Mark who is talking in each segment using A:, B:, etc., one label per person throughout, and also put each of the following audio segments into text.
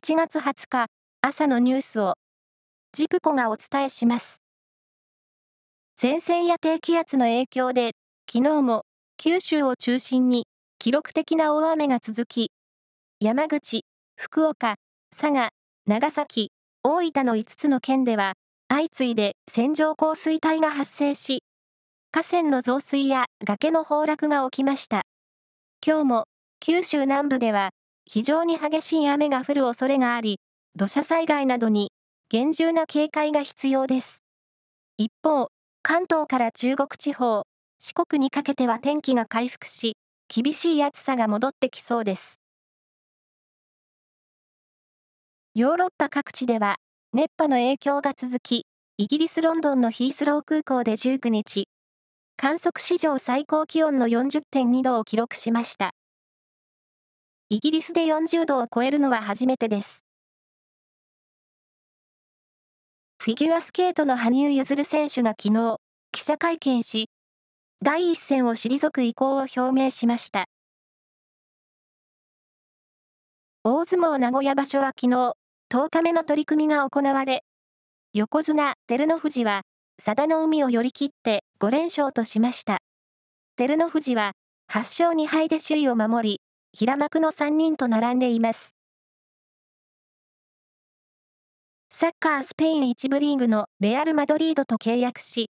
A: 7月20日朝のニュースをジプコがお伝えします。前線や低気圧の影響で昨日も九州を中心に記録的な大雨が続き、山口、福岡、佐賀、長崎、大分の5つの県では相次いで線状降水帯が発生し、河川の増水や崖の崩落が起きました。今日も九州南部では非常に激しい雨が降る恐れがあり、土砂災害などに厳重な警戒が必要です。一方、関東から中国地方、四国にかけては天気が回復し、厳しい暑さが戻ってきそうです。ヨーロッパ各地では熱波の影響が続き、イギリス・ロンドンのヒースロー空港で19日、観測史上最高気温の40.2度を記録しました。イギリスで40度を超えるのは初めてです。フィギュアスケートの羽生結弦選手が昨日、記者会見し、第一線を退く意向を表明しました。大相撲名古屋場所は昨日、10日目の取り組みが行われ、横綱照ノ富士は、佐田の海を寄り切って5連勝としました。照ノ富士は、8勝2敗で首位を守り、平幕の3人と並んでいます。サッカースペイン1部リーグのレアル・マドリードと契約し、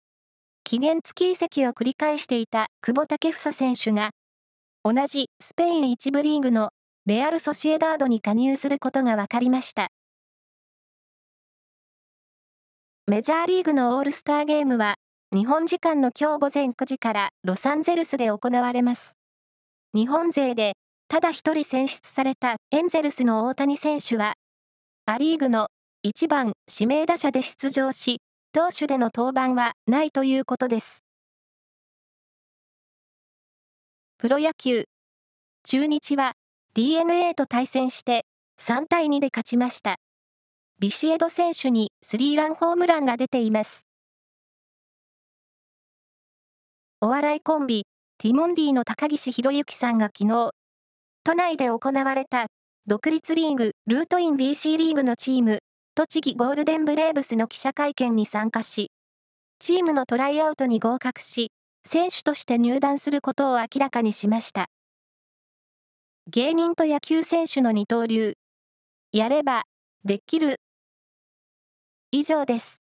A: 期限付き移籍を繰り返していた久保建英選手が、同じスペイン1部リーグのレアル・ソシエダードに加入することが分かりました。メジャーリーグのオールスターゲームは、日本時間の今日午前9時からロサンゼルスで行われます。日本勢でただ一人選出されたエンゼルスの大谷選手は、ア・リーグの1番指名打者で出場し、投手での登板はないということです。プロ野球。中日は DNA と対戦して3対2で勝ちました。ビシエド選手にスリーランホームランが出ています。お笑いコンビ、ティモンディの高岸宏之さんが昨日、都内で行われた独立リーグルートイン BC リーグのチーム栃木ゴールデンブレーブスの記者会見に参加し、チームのトライアウトに合格し、選手として入団することを明らかにしました。芸人と野球選手の二刀流。やれば、できる。以上です。